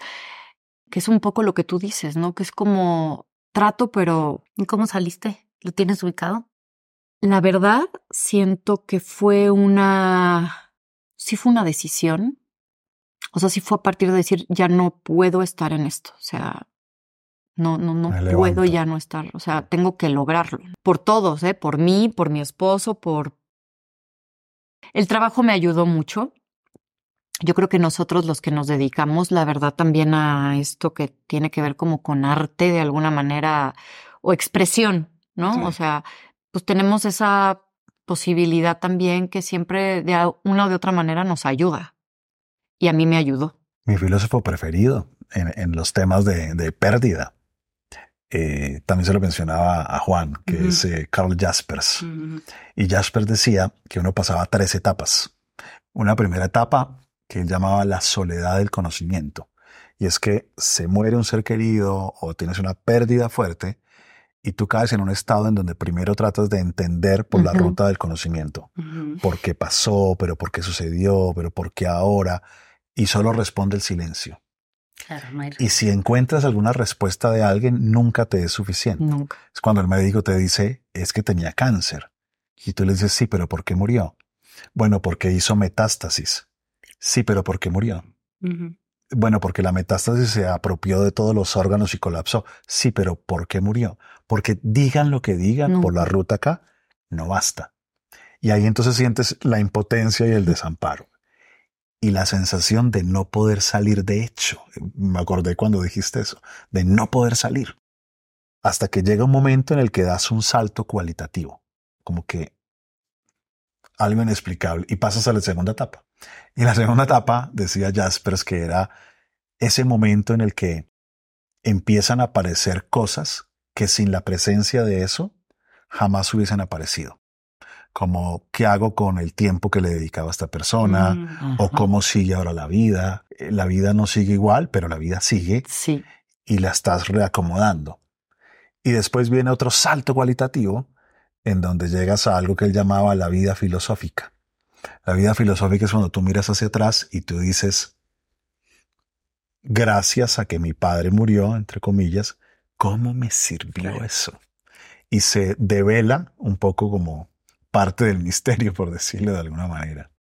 que es un poco lo que tú dices, ¿no? Que es como trato, pero ¿Y cómo saliste? ¿Lo tienes ubicado? la verdad siento que fue una, sí fue una decisión. O sea, sí fue a partir de decir, ya no puedo estar en esto. O sea, no, no, no puedo ya no estar. O sea, tengo que lograrlo. Por todos, ¿eh? Por mí, por mi esposo, por... El trabajo me ayudó mucho. Yo creo que nosotros los que nos dedicamos, la verdad, también a esto que tiene que ver como con arte de alguna manera o expresión, ¿no? Sí. O sea, pues tenemos esa posibilidad también que siempre de una o de otra manera nos ayuda. Y a mí me ayudó. Mi filósofo preferido en, en los temas de, de pérdida. Eh, también se lo mencionaba a Juan, que es eh, Carl Jaspers. Y Jaspers decía que uno pasaba tres etapas. Una primera etapa que él llamaba la soledad del conocimiento. Y es que se muere un ser querido o tienes una pérdida fuerte y tú caes en un estado en donde primero tratas de entender por la ruta del conocimiento. Por qué pasó, pero por qué sucedió, pero por qué ahora, y solo responde el silencio. Claro, no hay... Y si encuentras alguna respuesta de alguien, nunca te es suficiente. Nunca. Es cuando el médico te dice, es que tenía cáncer. Y tú le dices, sí, pero ¿por qué murió? Bueno, porque hizo metástasis. Sí, pero ¿por qué murió? Bueno, porque la metástasis se apropió de todos los órganos y colapsó. Sí, pero ¿por qué murió? Porque digan lo que digan No. por la ruta acá, no basta. Y ahí entonces sientes la impotencia y el desamparo. Y la sensación de no poder salir de hecho. Me acordé cuando dijiste eso, de no poder salir. Hasta que llega un momento en el que das un salto cualitativo. Como que algo inexplicable. Y pasas a la segunda etapa. Y la segunda etapa, decía Jaspers, que era ese momento en el que empiezan a aparecer cosas que sin la presencia de eso jamás hubiesen aparecido. Como qué hago con el tiempo que le dedicaba a esta persona, Mm. o cómo sigue ahora la vida. Eh, La vida no sigue igual, pero la vida sigue Sí. y la estás reacomodando. Y después viene otro salto cualitativo en donde llegas a algo que él llamaba la vida filosófica. La vida filosófica es cuando tú miras hacia atrás y tú dices, gracias a que mi padre murió, entre comillas, ¿cómo me sirvió eso? Y se devela un poco como parte del misterio, por decirlo de alguna manera.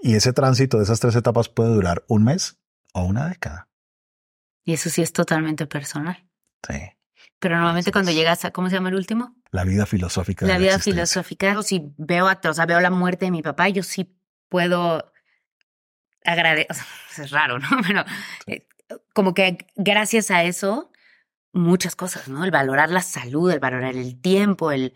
Y ese tránsito de esas tres etapas puede durar un mes o una década. Y eso sí es totalmente personal. Sí. Pero normalmente cuando llegas a, ¿cómo se llama el último? La vida filosófica. de La vida existencia. filosófica. Si veo, a- o sea, veo la muerte de mi papá, yo sí puedo agradecer. Es raro, ¿no? Pero eh, como que gracias a eso, muchas cosas, ¿no? El valorar la salud, el valorar el tiempo, el,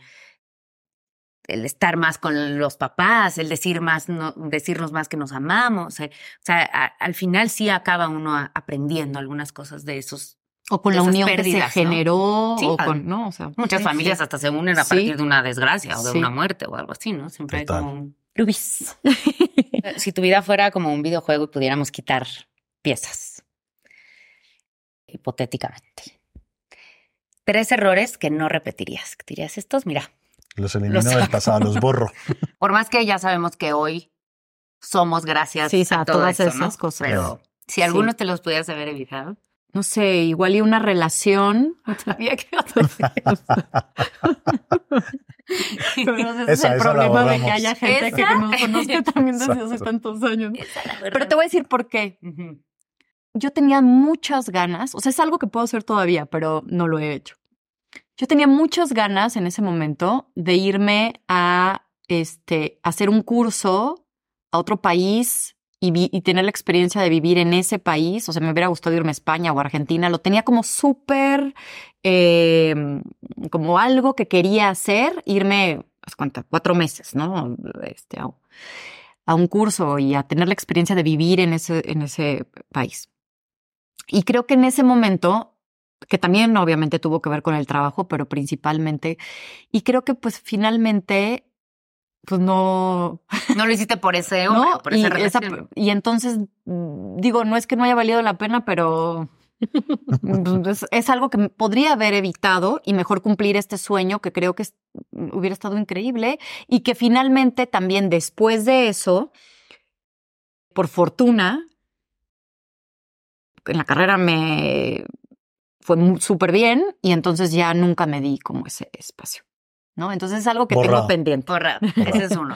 el estar más con los papás, el decir más, no, decirnos más que nos amamos. eh, O sea, a- al final sí acaba uno a- aprendiendo algunas cosas de esos. O con de la esas unión que pérdidas, se ¿no? generó, Sí, o con, ¿no? O sea, Muchas sí, familias sí. hasta se unen a Sí. partir de una desgracia o de Sí. una muerte o algo así, ¿no? Siempre hay como un Luis. si tu vida fuera como un videojuego y pudiéramos quitar piezas, hipotéticamente. Tres errores que no repetirías. Que dirías, estos, mira, Los elimino Los del pasado, los borro. por más que ya sabemos que hoy somos gracias Sí, a a todo todas eso, ¿no? esas cosas. Pero si Sí. alguno te los pudieras haber evitado. No sé, igual y una relación. Sabía que. Pero ese es Esa- el esa la problema de que haya gente que nos conozca también desde hace tantos años. Pero te voy a decir por qué. Yo tenía muchas ganas, o sea, es algo que puedo hacer todavía, pero no lo he hecho. Yo tenía muchas ganas en ese momento de irme a este, hacer un curso a otro país y, tener la experiencia de vivir en ese país. O sea, me hubiera gustado irme a España o a Argentina. Lo tenía como súper, eh, como algo que quería hacer, irme, haz cuenta, cuatro meses, ¿no? Este, a, a un curso y a tener la experiencia de vivir en ese, en ese país. Y creo que en ese momento, que también obviamente tuvo que ver con el trabajo, pero principalmente, y creo que pues finalmente, pues no, No lo hiciste por ese hombre, ¿no? por Y, esa esa- relación. y entonces, mm, digo, no es que no haya valido la pena, pero es, es algo que podría haber evitado y mejor cumplir este sueño que creo que es- hubiera estado increíble y que finalmente también después de eso, por fortuna, en la carrera me fue súper bien y entonces ya nunca me di como ese espacio, ¿no? Entonces es algo que Borrado. tengo pendiente. Porra, ese es uno.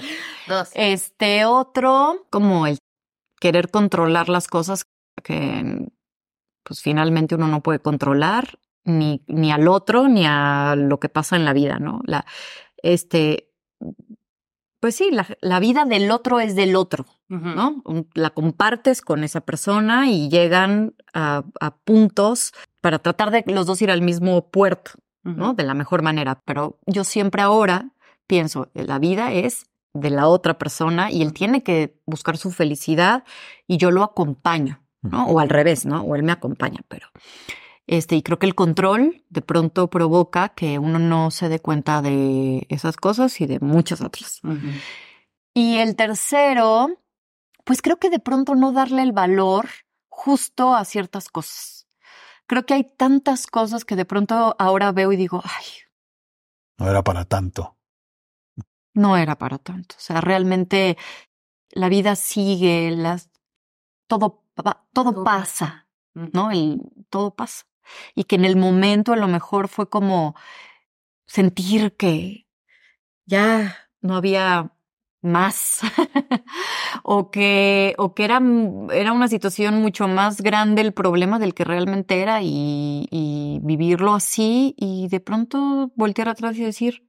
Dos. Este otro, como el querer controlar las cosas que pues finalmente uno no puede controlar ni, ni al otro ni a lo que pasa en la vida, ¿no? La, este, pues sí, la, la vida del otro es del otro. ¿no? La compartes con esa persona y llegan a, a puntos para tratar de los dos ir al mismo puerto. ¿no? De la mejor manera. Pero yo siempre ahora pienso, la vida es de la otra persona y él tiene que buscar su felicidad y yo lo acompaño, ¿no? O al revés, ¿no? O él me acompaña, pero este, y creo que el control de pronto provoca que uno no se dé cuenta de esas cosas y de muchas otras. Y el tercero, pues creo que de pronto no darle el valor justo a ciertas cosas. Creo que hay tantas cosas que de pronto ahora veo y digo, ay, No era para tanto. no era para tanto. O sea, realmente la vida sigue, las, todo, todo pasa. ¿no? El, todo pasa. Y que en el momento a lo mejor fue como sentir que ya no había más o que o que era, era una situación mucho más grande el problema del que realmente era y, y vivirlo así y de pronto voltear atrás y decir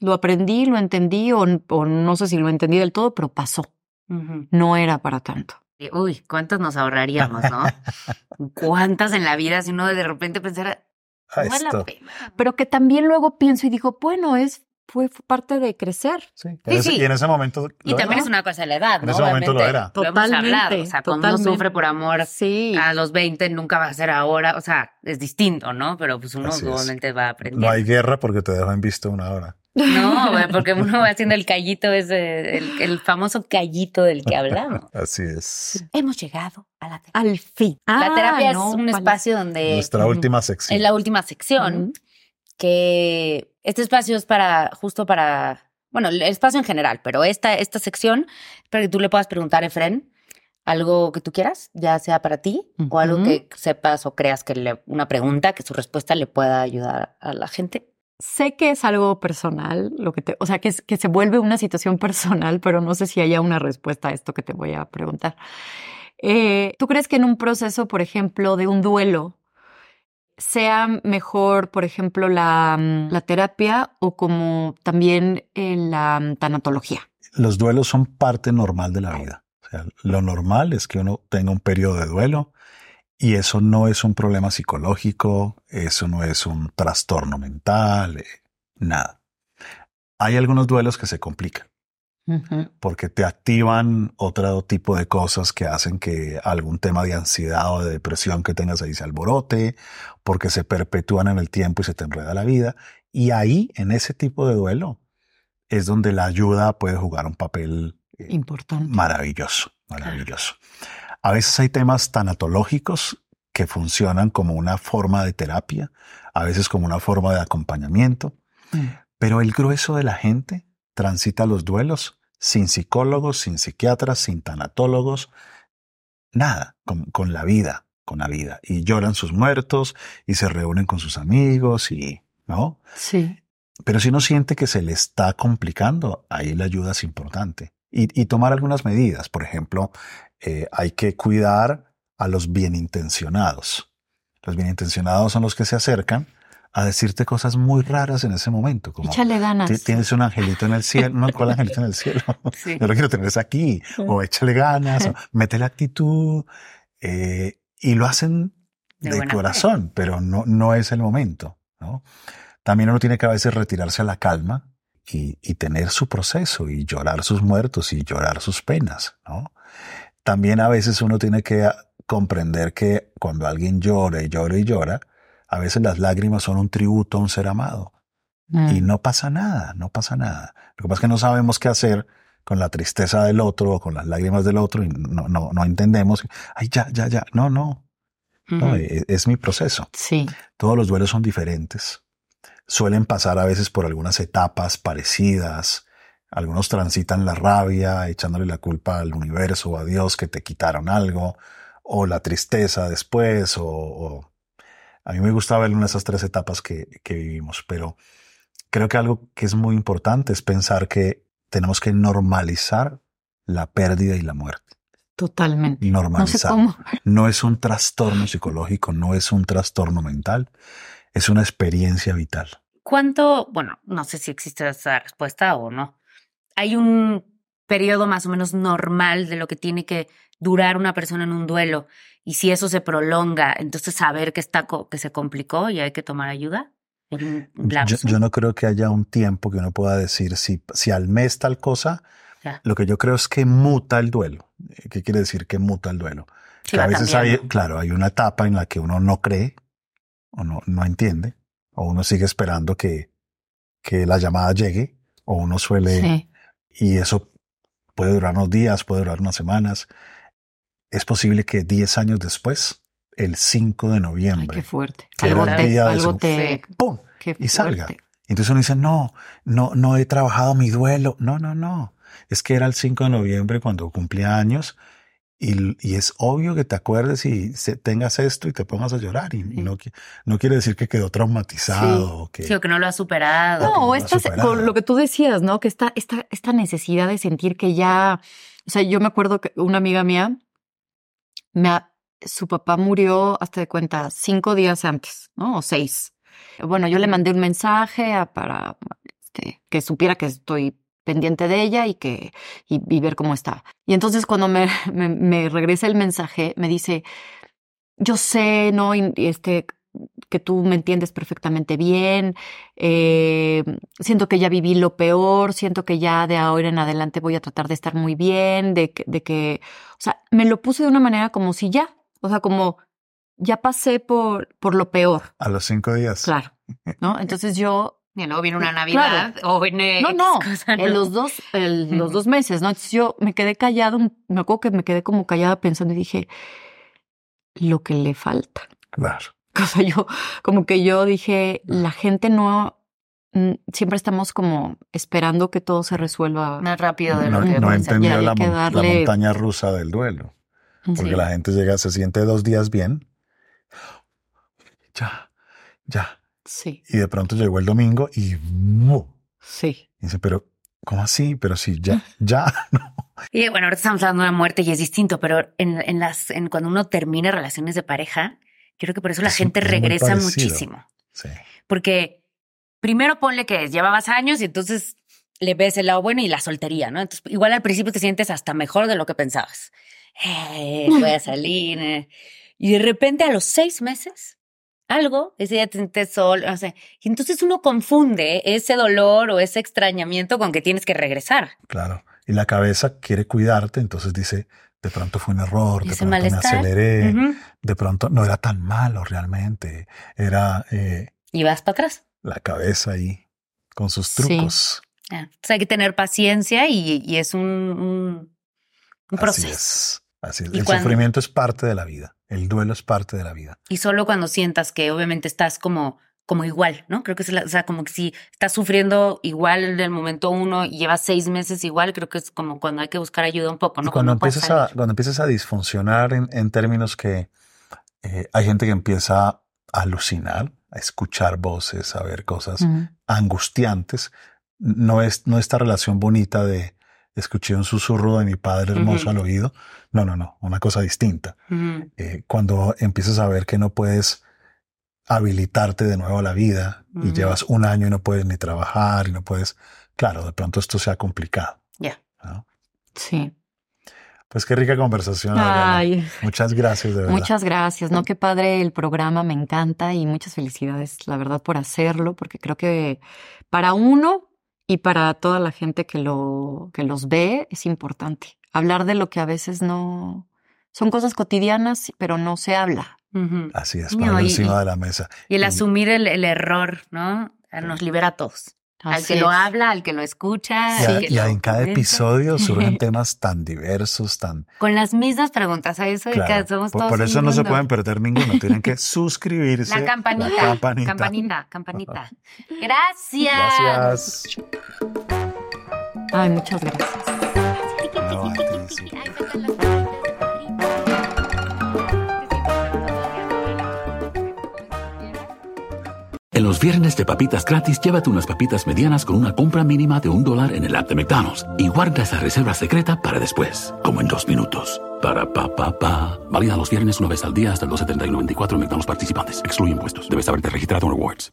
lo aprendí, lo entendí o, o no sé si lo entendí del todo, pero pasó. No era para tanto. Y, Uy, ¿cuántas nos ahorraríamos, no? ¿Cuántas en la vida si uno de repente pensara, Ah, no vale la pena? Pero que también luego pienso y digo, bueno, es fue, parte de crecer. Sí. En Sí. Y en ese momento. Y lo también era. es una cosa de la edad, En ¿no? ese momento lo era. Lo hemos hablado, Totalmente, o sea, cuando uno sufre por amor Sí. a los 20 nunca va a ser ahora, o sea, es distinto, ¿no? Pero pues uno Así es. obviamente va aprendiendo. No hay guerra porque te dejo en visto una hora. No, porque uno va haciendo el callito, ese, el, el famoso callito del que hablamos. Así es. Hemos llegado a la terapia. Al fin. La Ah, terapia no, es un vale. espacio donde Nuestra última sección. es la última sección que este espacio es para, justo para, bueno, el espacio en general, pero esta, esta sección, para que tú le puedas preguntar a Efren algo que tú quieras, ya sea para ti o algo que sepas o creas que le, una pregunta, que su respuesta le pueda ayudar a la gente. Sé que es algo personal, lo que te, o sea, que, es, que se vuelve una situación personal, pero no sé si haya una respuesta a esto que te voy a preguntar. Eh, ¿Tú crees que en un proceso, por ejemplo, de un duelo, sea mejor, por ejemplo, la, mm, la terapia o como también eh, la mm, tanatología? Los duelos son parte normal de la vida. O sea, lo normal es que uno tenga un periodo de duelo y eso no es un problema psicológico, eso no es un trastorno mental, eh, nada. Hay algunos duelos que se complican porque te activan otro tipo de cosas que hacen que algún tema de ansiedad o de depresión que tengas ahí se alborote, porque se perpetúan en el tiempo y se te enreda la vida. Y ahí, en ese tipo de duelo, es donde la ayuda puede jugar un papel eh, Importante. maravilloso, maravilloso. A veces hay temas tanatológicos que funcionan como una forma de terapia, a veces como una forma de acompañamiento, Mm. pero el grueso de la gente transita los duelos sin psicólogos, sin psiquiatras, sin tanatólogos, nada, con, con la vida, con la vida. Y lloran sus muertos y se reúnen con sus amigos y, ¿no? Sí. Pero si uno siente que se le está complicando, ahí la ayuda es importante. Y, y tomar algunas medidas. Por ejemplo, eh, hay que cuidar a los bien intencionados. Los bien intencionados son los que se acercan a decirte cosas muy raras en ese momento. Como, Échale ganas. "Ti- Tienes un angelito en el cielo. No, ¿cuál angelito en el cielo? Sí. Yo lo quiero tener aquí. O échale ganas, o mete la actitud. eh, y lo hacen De de, buena fe. corazón, pero no, no es el momento. ¿no? También uno tiene que a veces retirarse a la calma y, y tener su proceso y llorar sus muertos y llorar sus penas. ¿no? También a veces uno tiene que ah, comprender que cuando alguien llora y llora y llora, a veces las lágrimas son un tributo a un ser amado. Mm. Y no pasa nada, no pasa nada. Lo que pasa es que no sabemos qué hacer con la tristeza del otro o con las lágrimas del otro y no, no, no entendemos. Ay, ya, ya, ya. No, no. no es, es mi proceso. Sí. Todos los duelos son diferentes. Suelen pasar a veces por algunas etapas parecidas. Algunos transitan la rabia, echándole la culpa al universo o a Dios que te quitaron algo, o la tristeza después, o, o- a mí me gusta verlo en esas tres etapas que, que vivimos, pero creo que algo que es muy importante es pensar que tenemos que normalizar la pérdida y la muerte. Totalmente. No sé Normalizar. cómo. No es un trastorno psicológico, no es un trastorno mental, es una experiencia vital. ¿Cuánto, bueno, no sé si existe esa respuesta o no? Hay un periodo más o menos normal de lo que tiene que durar una persona en un duelo y si eso se prolonga, entonces saber que está co- que se complicó y hay que tomar ayuda. Yo, yo no creo que haya un tiempo que uno pueda decir si, si al mes tal cosa. Ya. Lo que yo creo es que muta el duelo. Eh, ¿Qué quiere decir que muta el duelo? Sí, que a veces hay, cambiando. claro, hay una etapa en la que uno no cree o no, no entiende o uno sigue esperando que, que la llamada llegue o uno suele Sí. Y eso puede durar unos días, puede durar unas semanas. Es posible que 10 años después, el 5 de Ay, noviembre, qué fuerte. Que Algo era el te, día de algo su- te, ¡pum! qué y salga. fuerte. Entonces uno dice, no, no, no he trabajado mi duelo. No, no, no. Es que era el 5 de noviembre cuando cumplía años y, y es obvio que te acuerdes y se- tengas esto y te pongas a llorar. Y Sí. no, no quiere decir que quedó traumatizado. Sí. o que, Sí, o que no lo ha superado. No, no superado. con lo que tú decías, ¿no? Que esta, esta, esta necesidad de sentir que ya, o sea, yo me acuerdo que una amiga mía, me, ha- su papá murió, hasta de cuenta, cinco días antes, ¿no? O seis. Bueno, yo le mandé un mensaje a- para este, que supiera que estoy pendiente de ella y que y, y ver cómo está. Y entonces cuando me, me, me regresa el mensaje, me dice, yo sé, ¿no? Este, que tú me entiendes perfectamente bien, eh, siento que ya viví lo peor, siento que ya de ahora en adelante voy a tratar de estar muy bien, de que, de que, o sea, me lo puse de una manera como si ya, o sea, como ya pasé por, por lo peor, A los cinco días. claro, ¿no? Entonces yo, Y luego viene una Navidad o viene. no, no, cosa, en los dos, en los dos meses, ¿no? Entonces yo me quedé callado, me acuerdo que me quedé como callada pensando y dije, lo que le falta. Claro. cosa. Yo, como que yo dije, la gente no, mm, siempre estamos como esperando que todo se resuelva. Más rápido de No, lo que no entendió la, montaña rusa del duelo. Porque Sí. la gente llega, se siente dos días bien. Ya, ya. Sí, Y de pronto llegó el domingo y ¡mu! sí. Y dice, pero, ¿cómo así? Pero sí, ya, ya. No. Y bueno, ahorita estamos hablando de la muerte y es distinto, pero en, en las, en cuando uno termina relaciones de pareja, creo que por eso la Es- gente es regresa muchísimo. Sí. Porque primero ponle que llevabas años y entonces le ves el lado bueno y la soltería, ¿no? Entonces, igual al principio te sientes hasta mejor de lo que pensabas. Eh, voy a salir. eh. Y de repente a los seis meses, algo, ese día te sientes solo, o sea, y entonces uno confunde ese dolor o ese extrañamiento con que tienes que regresar. Claro. Y la cabeza quiere cuidarte, entonces dice, de pronto fue un error, de pronto me aceleré, de pronto no era tan malo realmente. Era eh, Y vas para atrás. la cabeza ahí con sus Sí. trucos. Ah, Entonces hay que tener paciencia y, y es un, un, un proceso. Así es. Así es. El cuando- sufrimiento es parte de la vida. El duelo es parte de la vida. Y solo cuando sientas que obviamente estás como, como igual, ¿no? Creo que es la, o sea, como que si estás sufriendo igual en el momento uno y llevas seis meses igual, creo que es como cuando hay que buscar ayuda un poco, ¿no? cuando empiezas, a, cuando empiezas a disfuncionar en, en términos que eh, hay gente que empieza a alucinar, a escuchar voces, a ver cosas angustiantes, no es no esta relación bonita de escuché un susurro de mi padre hermoso al oído. No, no, no, una cosa distinta. Eh, cuando empiezas a ver que no puedes habilitarte de nuevo a la vida y Ujú. llevas un año y no puedes ni trabajar y no puedes, claro, de pronto esto sea complicado. Ya. ¿no? Sí. Pues qué rica conversación. Ay, Muchas gracias, de verdad. muchas gracias. No, qué padre el programa, me encanta y muchas felicidades, la verdad, por hacerlo, porque creo que para uno y para toda la gente que lo que los ve es importante hablar de lo que a veces no son cosas cotidianas, pero no se habla. Así es, No, ponerlo y- encima y- de la mesa. Y el Y- asumir el, el error, ¿no? Nos libera a todos. Al que lo habla, al que lo escucha. Y, al a- que y lo en cada comenta. episodio surgen temas tan diversos, tan... Con las mismas preguntas, a eso de Claro, que somos por, todos por eso no se pueden perder ninguno. Tienen que suscribirse. La campanita, La campanita. campanita, campanita. Gracias. Gracias. Ay, muchas gracias. No, En los viernes de papitas gratis, llévate unas papitas medianas con una compra mínima de un dólar en el app de McDonald's y guarda esa reserva secreta para después, como en dos minutos. Para pa pa pa. Válida los viernes una vez al día hasta el 12.30 y 94 en McDonald's participantes. Excluye impuestos. Debes haberte registrado en Rewards.